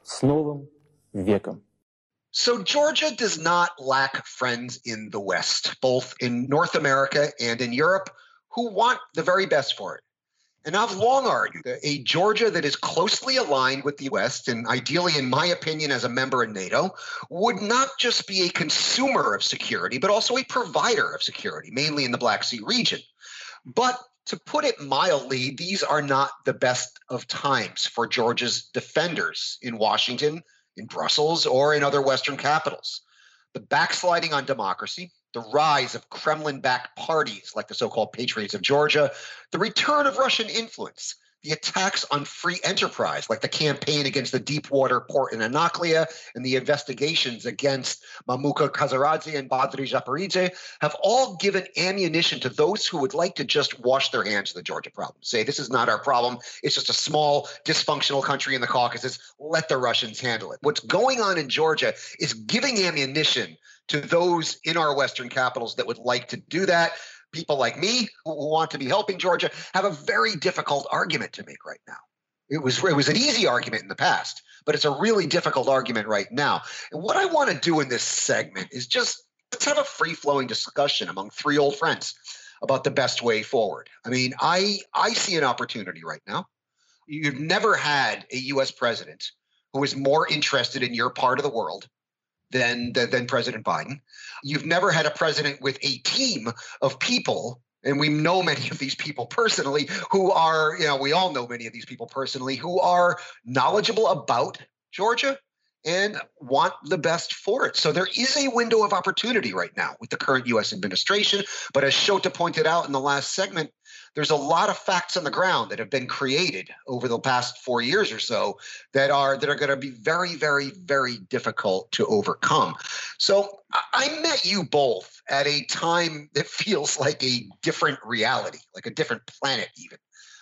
[SPEAKER 6] С Новым веком!
[SPEAKER 7] So Georgia does not lack friends in the West, both in North America and in Europe, who want the very best for it. And I've long argued that a Georgia that is closely aligned with the West, and ideally, in my opinion, as a member of NATO, would not just be a consumer of security, but also a provider of security, mainly in the Black Sea region. But to put it mildly, these are not the best of times for Georgia's defenders in Washington, in Brussels, or in other Western capitals. The backsliding on democracy, the rise of Kremlin backed parties like the so called Patriots of Georgia, the return of Russian influence, the attacks on free enterprise, like the campaign against the deepwater port in Anaklia and the investigations against Mamuka Khazaradze and Badri Japaridze, have all given ammunition to those who would like to just wash their hands of the Georgia problem. Say, this is not our problem. It's just a small, dysfunctional country in the Caucasus. Let the Russians handle it. What's going on in Georgia is giving ammunition to those in our Western capitals that would like to do that. People like me who want to be helping Georgia have a very difficult argument to make right now. It was it was an easy argument in the past, but it's a really difficult argument right now. And what I want to do in this segment is just let's have a free flowing discussion among three old friends about the best way forward. I mean, I I see an opportunity right now. You've never had a U.S. president who is more interested in your part of the world than than, than President Biden. You've never had a president with a team of people. And we know many of these people personally who are, you know, we all know many of these people personally who are knowledgeable about Georgia and want the best for it. So there is a window of opportunity right now with the current US administration. But as Shota pointed out in the last segment, there's a lot of facts on the ground that have been created over the past four years or so that are that are going to be very, very, very difficult to overcome. So I- met you both at a time that feels like a different reality, like a different planet, even,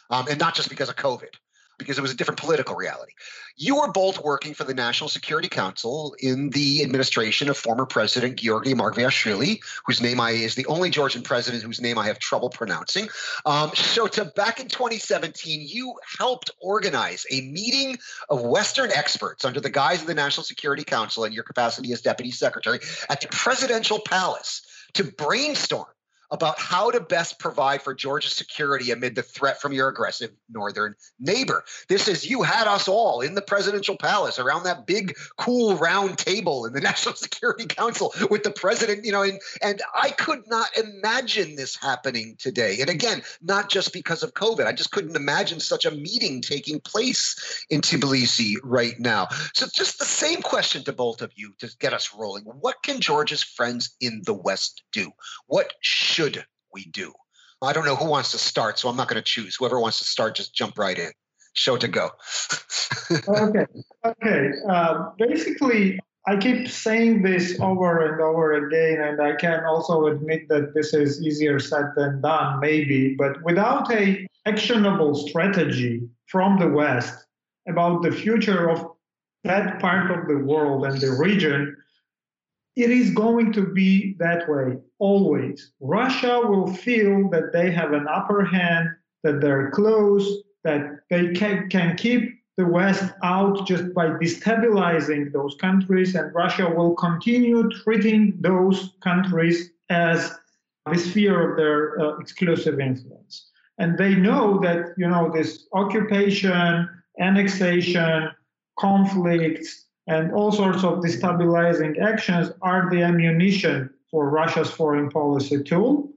[SPEAKER 7] um, and not just because of COVID because it was a different political reality. You were both working for the National Security Council in the administration of former President Georgi Margvelashvili, whose name I is the only Georgian president whose name I have trouble pronouncing. Um, Shota, back in 2017, you helped organize a meeting of Western experts under the guise of the National Security Council in your capacity as deputy secretary at the presidential palace to brainstorm about how to best provide for Georgia's security amid the threat from your aggressive northern neighbor. This is you had us all in the presidential palace around that big, cool round table in the *laughs* National Security Council with the president, you know, and, and I could not imagine this happening today. And again, not just because of COVID, I just couldn't imagine such a meeting taking place in Tbilisi right now. So, just the same question to both of you to get us rolling. What can Georgia's friends in the West do? What should we do? I don't know who wants to start, so I'm not going to choose. Whoever wants to start, just jump right in. Show to go. *laughs*
[SPEAKER 5] okay. Okay. Uh, basically, I keep saying this over and over again, and I can also admit that this is easier said than done, maybe. But without a actionable strategy from the West about the future of that part of the world and the region, it is going to be that way always. Russia will feel that they have an upper hand, that they're close, that they can, can keep the West out just by destabilizing those countries, and Russia will continue treating those countries as the sphere of their uh, exclusive influence. And they know that, you know, this occupation, annexation, conflicts, and all sorts of destabilizing actions are the ammunition for Russia's foreign policy tool.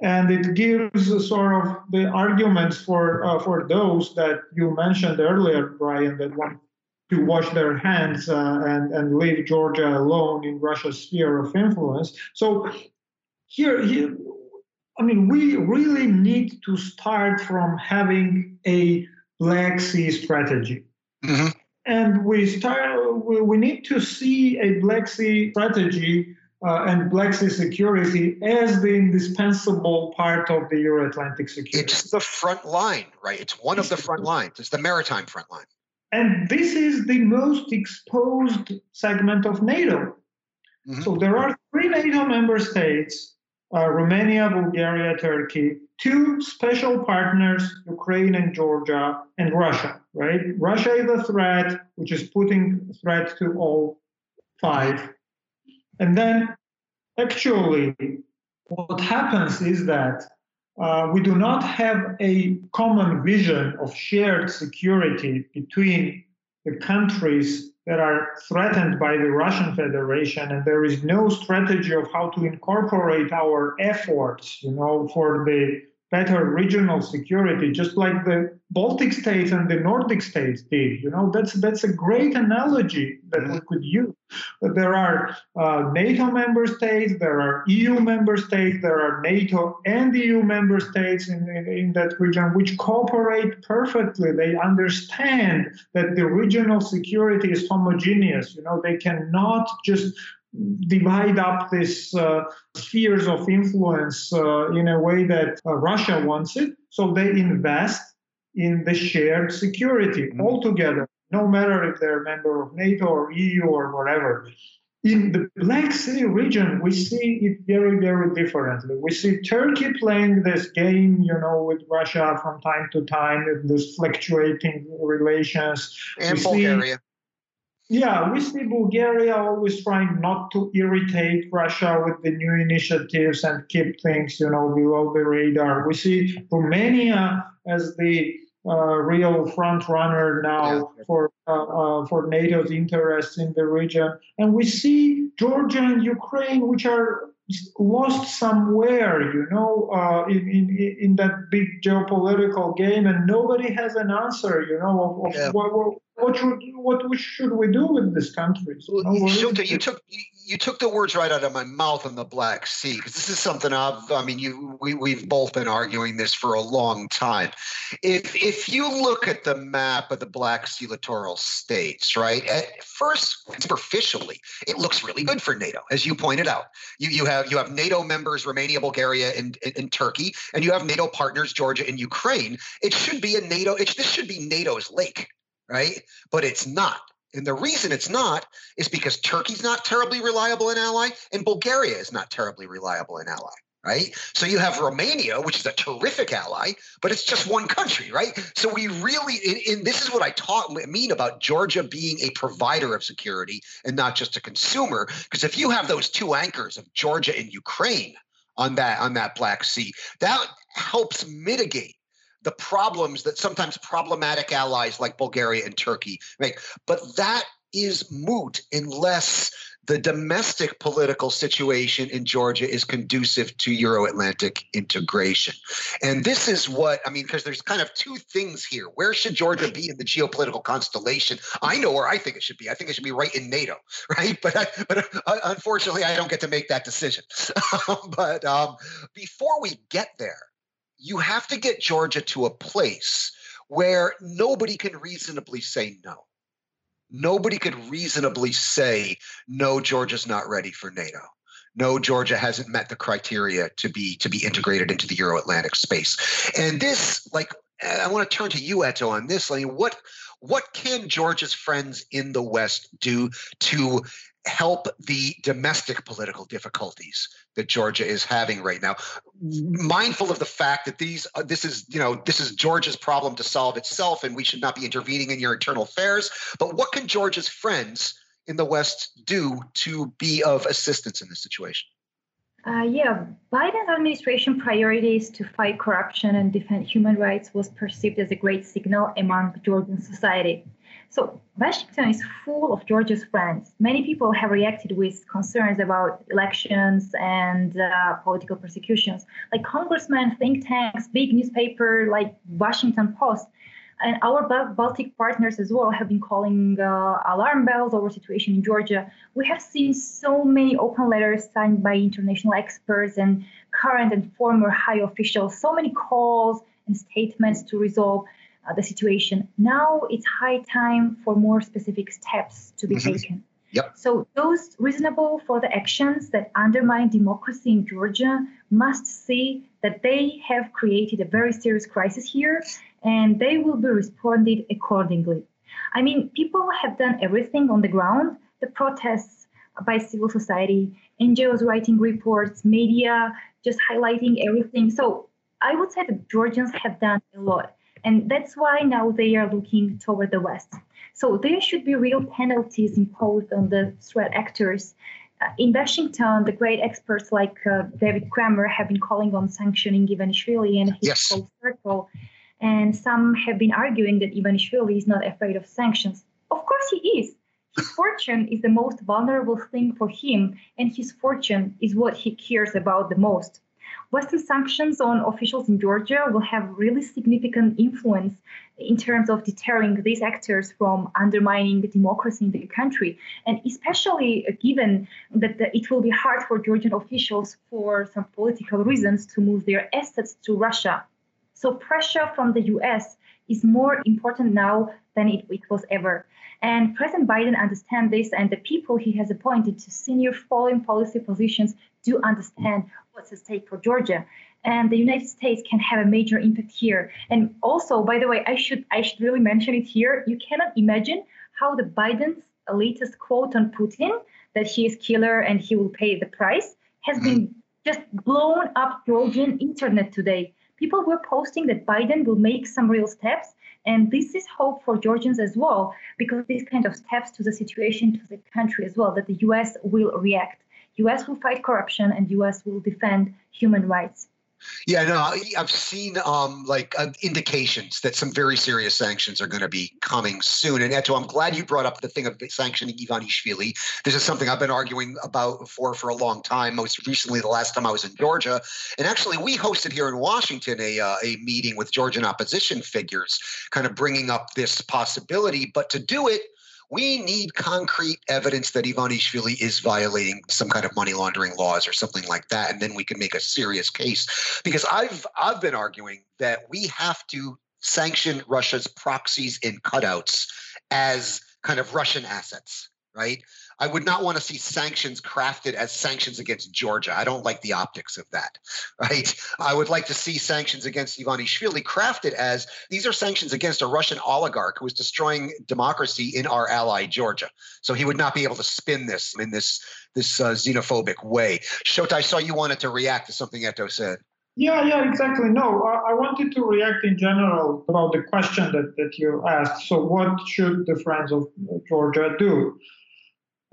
[SPEAKER 5] And it gives sort of the arguments for uh, for those that you mentioned earlier, Brian, that want to wash their hands uh, and and leave Georgia alone in Russia's sphere of influence. So here, here, I mean, we really need to start from having a Black Sea strategy. Mm-hmm. And we start. We need to see a Black Sea strategy uh, and Black Sea security as the indispensable part of the Euro-Atlantic security.
[SPEAKER 7] It's the front line, right? It's one of the front lines. It's the maritime front line.
[SPEAKER 5] And this is the most exposed segment of NATO. Mm-hmm. So there are three NATO member states: uh, Romania, Bulgaria, Turkey, two special partners, Ukraine and Georgia, and Russia. Right? Russia is a threat, which is putting threat to all five and then actually, what happens is that uh, we do not have a common vision of shared security between the countries that are threatened by the Russian Federation, and there is no strategy of how to incorporate our efforts, you know, for the better regional security, just like the Baltic states and the Nordic states did. You know, that's that's a great analogy that we mm-hmm. could use. But there are uh, NATO member states, there are EU member states, there are NATO and EU member states in, in, in that region which cooperate perfectly. They understand that the regional security is homogeneous. You know, they cannot just divide up these uh, spheres of influence uh, in a way that uh, Russia wants it. So they invest in the shared security mm-hmm. altogether, no matter if they're a member of NATO or EU or whatever. In the Black Sea region, we see it very, very differently. We see Turkey playing this game, you know, with Russia from time to time, with this fluctuating relations.
[SPEAKER 7] And we Bulgaria. See,
[SPEAKER 5] yeah, we see Bulgaria always trying not to irritate Russia with the new initiatives and keep things, you know, below the radar. We see Romania as the uh, real front runner now yeah. for uh, uh, for NATO's interests in the region, and we see Georgia and Ukraine, which are lost somewhere, you know, uh, in, in in that big geopolitical game, and nobody has an answer, you know, of, of yeah. what, what, what should what should we do with this country?
[SPEAKER 7] So no Shota, you took you, you, took the words right out of my mouth on the Black Sea because this is something I've I mean you we we've both been arguing this for a long time. If if you look at the map of the Black Sea littoral states, right, at first superficially it looks really good for NATO, as you pointed out. You you have you have NATO members Romania, Bulgaria, and, and, and Turkey, and you have NATO partners Georgia and Ukraine. It should be a NATO. It, this should be NATO's lake right? But it's not. And the reason it's not is because Turkey's not terribly reliable an ally and Bulgaria is not terribly reliable an ally, right? So you have Romania, which is a terrific ally, but it's just one country, right? So we really, and this is what I taught mean about Georgia being a provider of security and not just a consumer. Because if you have those two anchors of Georgia and Ukraine on that on that Black Sea, that helps mitigate the problems that sometimes problematic allies like Bulgaria and Turkey make. But that is moot unless the domestic political situation in Georgia is conducive to Euro Atlantic integration. And this is what I mean, because there's kind of two things here. Where should Georgia be in the geopolitical constellation? I know where I think it should be. I think it should be right in NATO, *laughs* right? But I, but uh, unfortunately, I don't get to make that decision. *laughs* but um, before we get there, you have to get Georgia to a place where nobody can reasonably say no. Nobody could reasonably say, no, Georgia's not ready for NATO. No, Georgia hasn't met the criteria to be to be integrated into the Euro-Atlantic space. And this, like I want to turn to you, Eto, on this. I mean, what what can Georgia's friends in the West do to help the domestic political difficulties that Georgia is having right now. Mindful of the fact that these uh, this is you know this is Georgia's problem to solve itself, and we should not be intervening in your internal affairs. But what can Georgia's friends in the West do to be of assistance in this situation?
[SPEAKER 8] Uh, yeah, Biden's administration priorities to fight corruption and defend human rights was perceived as a great signal among Georgian society. So Washington is full of Georgia's friends. Many people have reacted with concerns about elections and uh, political persecutions. Like congressmen, think tanks, big newspaper like Washington Post, and our Baltic partners as well have been calling uh, alarm bells over situation in Georgia. We have seen so many open letters signed by international experts and current and former high officials, so many calls and statements to resolve the situation. Now it's high time for more specific steps to be mm-hmm. taken.
[SPEAKER 7] Yep.
[SPEAKER 8] So those reasonable for the actions that undermine democracy in Georgia must see that they have created a very serious crisis here and they will be responded accordingly. I mean, people have done everything on the ground. The protests by civil society, NGOs writing reports, media just highlighting everything. So I would say that Georgians have done a lot. And that's why now they are looking toward the West. So there should be real penalties imposed on the threat actors. Uh, in Washington, the great experts like uh, David Kramer have been calling on sanctioning Ivanishvili and his
[SPEAKER 7] yes.
[SPEAKER 8] close circle. And some have been arguing that Ivanishvili is not afraid of sanctions. Of course, he is. His fortune is the most vulnerable thing for him, and his fortune is what he cares about the most. Western sanctions on officials in Georgia will have really significant influence in terms of deterring these actors from undermining the democracy in the country, and especially given that it will be hard for Georgian officials for some political reasons to move their assets to Russia. So pressure from the US is more important now than it, it was ever. And President Biden understands this, and the people he has appointed to senior foreign policy positions do understand what's at stake for Georgia. And the United States can have a major impact here. And also, by the way, I should I should really mention it here. You cannot imagine how the Biden's latest quote on Putin that he is killer and he will pay the price has mm-hmm. been just blown up Georgian internet today. People were posting that Biden will make some real steps, and this is hope for Georgians as well, because these kind of steps to the situation to the country as well, that the U.S. will react. U.S. will fight corruption and U.S. will defend human rights.
[SPEAKER 7] Yeah, no, I've seen um, like uh, indications that some very serious sanctions are going to be coming soon. And Eto, I'm glad you brought up the thing of sanctioning Ivanishvili. This is something I've been arguing about for for a long time. Most recently, the last time I was in Georgia, and actually, we hosted here in Washington a uh, a meeting with Georgian opposition figures, kind of bringing up this possibility. But to do it we need concrete evidence that Ivanishvili is violating some kind of money laundering laws or something like that, and then we can make a serious case. Because I've I've been arguing that we have to sanction Russia's proxies and cutouts as kind of Russian assets, right? I would not want to see sanctions crafted as sanctions against Georgia. I don't like the optics of that, *laughs* right? I would like to see sanctions against Ivanishvili crafted as these are sanctions against a Russian oligarch who is destroying democracy in our ally Georgia. So he would not be able to spin this in this this uh, xenophobic way. Shota, I saw you wanted to react to something Eto said.
[SPEAKER 5] Yeah, yeah, exactly. No, I, I, wanted to react in general about the question that, that you asked. So, what should the Friends of Georgia do?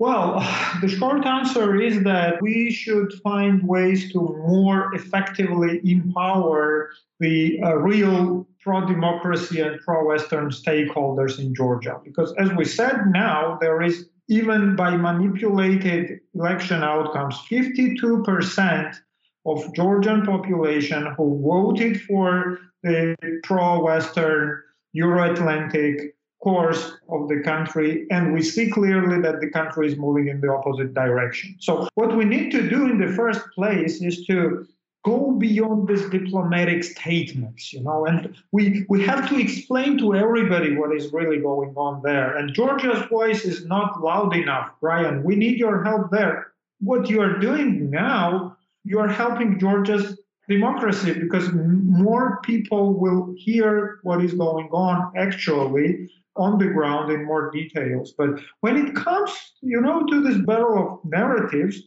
[SPEAKER 5] Well, *sighs* the short answer is that we should find ways to more effectively empower the uh, real pro democracy and pro Western stakeholders in Georgia. Because as we said now, there is even by manipulated election outcomes, 52% of Georgian population who voted for the pro Western Euro Atlantic course of the country, and we see clearly that the country is moving in the opposite direction. So, what we need to do in the first place is to go beyond these diplomatic statements, you know, and we, we have to explain to everybody what is really going on there. And Georgia's voice is not loud enough, Brian. We need your help there. What you are doing now, you are helping Georgia's democracy because more people will hear what is going on actually on the ground in more details. But when it comes, you know, to this battle of narratives,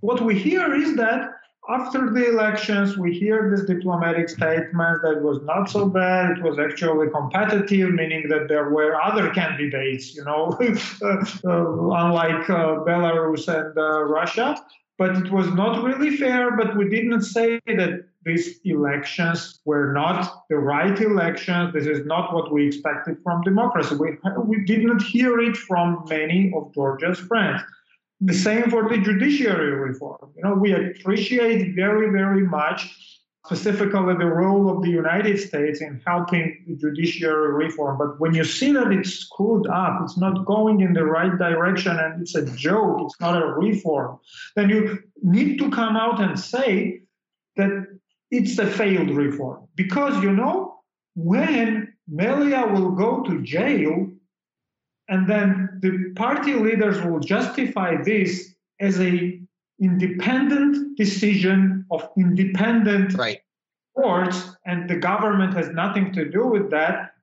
[SPEAKER 5] what we hear is that after the elections, we hear this diplomatic statement that was not so bad. It was actually competitive, meaning that there were other candidates, you know, *laughs* uh, unlike uh, Belarus and uh, Russia. But it was not really fair. But we didn't say that these elections were not the right elections. This is not what we expected from democracy. We, we did not hear it from many of Georgia's friends. The same for the judiciary reform. You know, we appreciate very, very much specifically the role of the United States in helping the judiciary reform. But when you see that it's screwed up, it's not going in the right direction, and it's a joke, it's not a reform, then you need to come out and say that it's a failed reform. Because, you know, when Melia will go to jail, and then the party leaders will justify this as a independent decision of independent
[SPEAKER 7] right.
[SPEAKER 5] courts and the government has nothing to do with that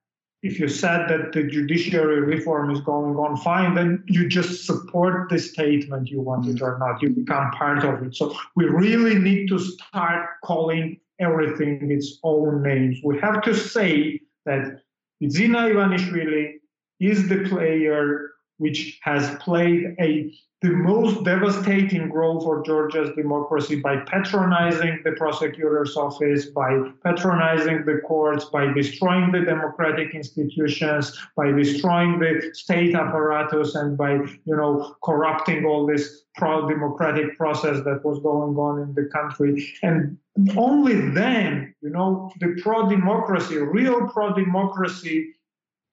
[SPEAKER 5] if you said that the judiciary reform is going on fine then you just support the statement you want it or not. You become part of it. So we really need to start calling everything its own names. We have to say that Zina Ivanishvili is the player which has played a the most devastating role for Georgia's democracy by patronizing the prosecutor's office, by patronizing the courts, by destroying the democratic institutions, by destroying the state apparatus, and by you know corrupting all this pro-democratic process that was going on in the country. And only then, you know, the pro-democracy, real pro-democracy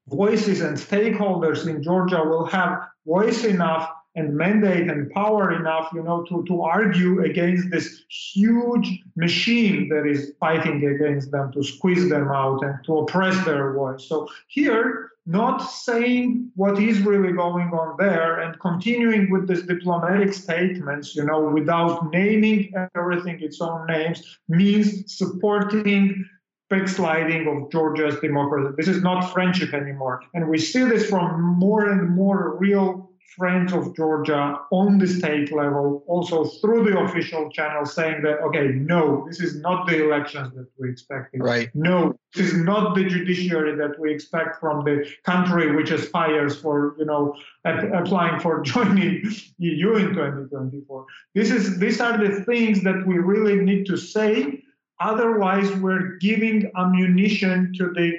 [SPEAKER 5] voices and stakeholders in Georgia will have voice enough and mandate and power enough, you know, to, to argue against this huge machine that is fighting against them to squeeze them out and to oppress their voice. So here, not saying what is really going on there and continuing with these diplomatic statements, you know, without naming everything its own names, means supporting backsliding of Georgia's democracy. This is not friendship anymore. And we see this from more and more real friends of Georgia on the state level, also through the official channel, saying that, okay, no, this is not the elections that we expected.
[SPEAKER 7] Right.
[SPEAKER 5] No, this is not the judiciary that we expect from the country which aspires for, you know, applying for *laughs* joining EU in 2024. This is these are the things that we really need to say Otherwise, we're giving ammunition to the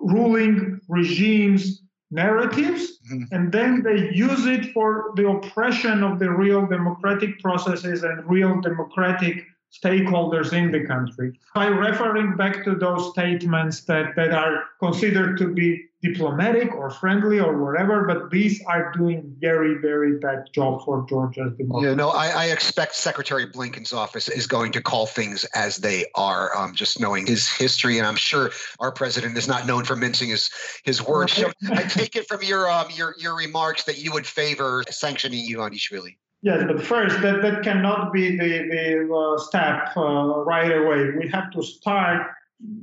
[SPEAKER 5] ruling regime's narratives, mm-hmm. and then they use it for the oppression of the real democratic processes and real democratic stakeholders in the country by referring back to those statements that, that are considered to be diplomatic or friendly or whatever, but these are doing very, very bad job for Georgia's democracy.
[SPEAKER 7] You know, I, I, expect Secretary Blinken's office is going to call things as they are, um, just knowing his history, and I'm sure our president is not known for mincing his his words. So *laughs* I take it from your um, your your remarks that you would favor sanctioning Ivanishvili.
[SPEAKER 5] Yes, but first, that, that cannot be the, the uh, step uh, right away. We have to start,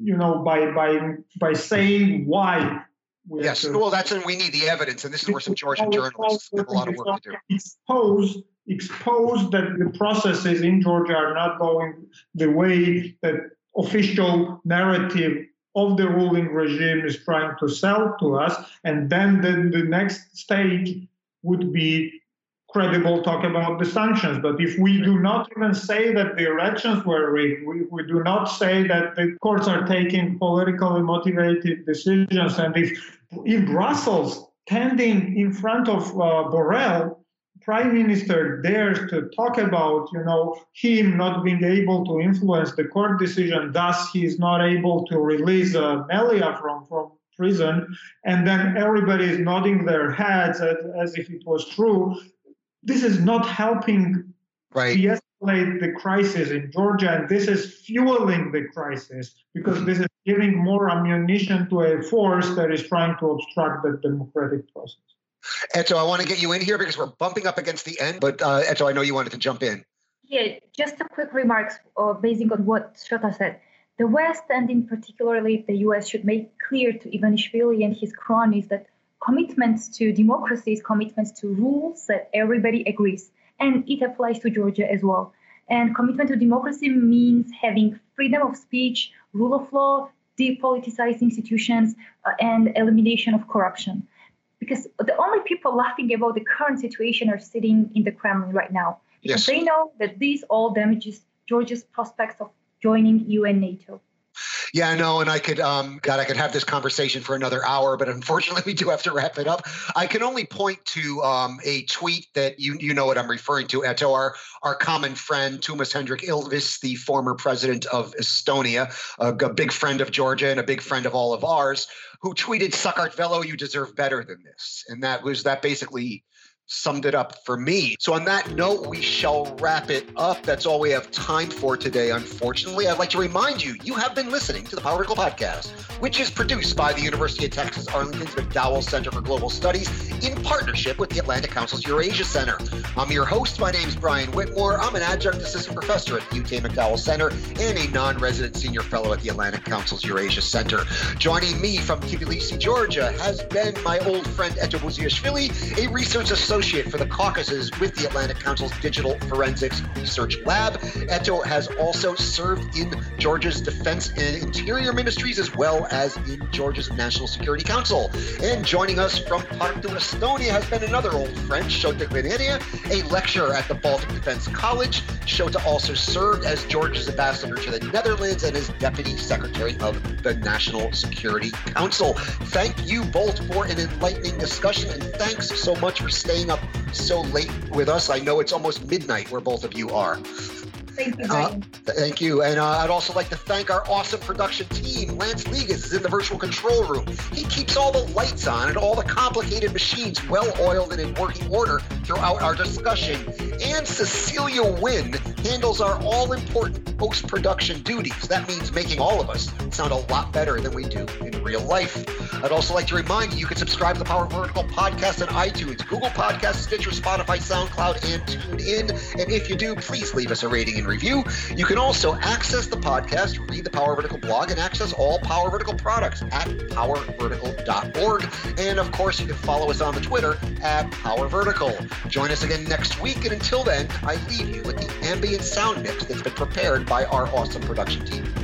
[SPEAKER 5] you know, by by by saying why.
[SPEAKER 7] We yes, to, well, that's when we need the evidence, and this is where some Georgian journalists have a lot of work to do.
[SPEAKER 5] Expose, expose that the processes in Georgia are not going the way that official narrative of the ruling regime is trying to sell to us, and then the, the next stage would be credible talk about the sanctions. But if we do not even say that the elections were rigged, we, we do not say that the courts are taking politically motivated decisions, and if if Brussels standing in front of uh, Borrell, prime minister dares to talk about, you know, him not being able to influence the court decision, thus he is not able to release uh, Melia from from prison, and then everybody is nodding their heads as, as if it was true this is not helping
[SPEAKER 7] right.
[SPEAKER 5] de-escalate the crisis in Georgia, and this is fueling the crisis because this is giving more ammunition to a force that is trying to obstruct the democratic process.
[SPEAKER 7] And so I want to get you in here because we're bumping up against the end, but uh, Eto, I know you wanted to jump in.
[SPEAKER 8] Yeah, just a quick remarks uh, basing on what Shota said. The West, and in particularly the US, should make clear to Ivanishvili and his cronies that commitments to democracy is commitments to rules that everybody agrees. And it applies to Georgia as well. And commitment to democracy means having freedom of speech, rule of law, depoliticized institutions, uh, and elimination of corruption. Because the only people laughing about the current situation are sitting in the Kremlin right now. Because
[SPEAKER 7] Yes.
[SPEAKER 8] they know that this all damages Georgia's prospects of joining UN and NATO.
[SPEAKER 7] Yeah, know, and I could, um, God, I could have this conversation for another hour, but unfortunately, *laughs* we do have to wrap it up. I can only point to um, a tweet that you you know what I'm referring to, Eto, our our common friend Toomas Hendrik Ilves, the former president of Estonia, a, a big friend of Georgia and a big friend of all of ours, who tweeted, "Sakartvelo, you deserve better than this," and that was that basically summed it up for me. So, on that note, we shall wrap it up. That's all we have time for today, unfortunately. I'd like to remind you you have been listening to the Power Vertical Podcast, which is produced by the University of Texas Arlington's McDowell Center for Global Studies in partnership with the Atlantic Council's Eurasia Center. I'm your host. My name is Brian Whitmore. I'm an adjunct assistant professor at the UT McDowell Center and a non resident senior fellow at the Atlantic Council's Eurasia Center. Joining me from Tbilisi, Georgia, has been my old friend Eto Buziashvili, a research associate for the Caucasus with the Atlantic Council's Digital Forensics Research Lab. Eto has also served in Georgia's Defense and Interior Ministries as well as in Georgia's National Security Council. And joining us from Tartu, Estonia, has been another old friend, Shota Gvineria, a lecturer at the Baltic Defense College. Shota also served as Georgia's ambassador to the Netherlands and as deputy secretary of the National Security Council. Thank you both for an enlightening discussion, and thanks so much for staying up so late with us. I know it's almost midnight where both of you are.
[SPEAKER 8] Thank you,
[SPEAKER 7] Uh, Thank you. And uh, I'd also like to thank our awesome production team. Lance Ligas is in the virtual control room. He keeps all the lights on and all the complicated machines well oiled and in working order throughout our discussion. And Cecilia Wynn handles our all important post production duties. That means making all of us sound a lot better than we do in real life. I'd also like to remind you you can subscribe to the Power Vertical podcast on iTunes, Google Podcasts, Stitcher, Spotify, SoundCloud, and TuneIn. And if you do, please leave us a rating and review. You can also access the podcast, read the Power Vertical blog, and access all Power Vertical products at powervertical.org. And of course, you can follow us on the Twitter at Power Vertical. Join us again next week. And until then, I leave you with the ambient sound mix that's been prepared by our awesome production team.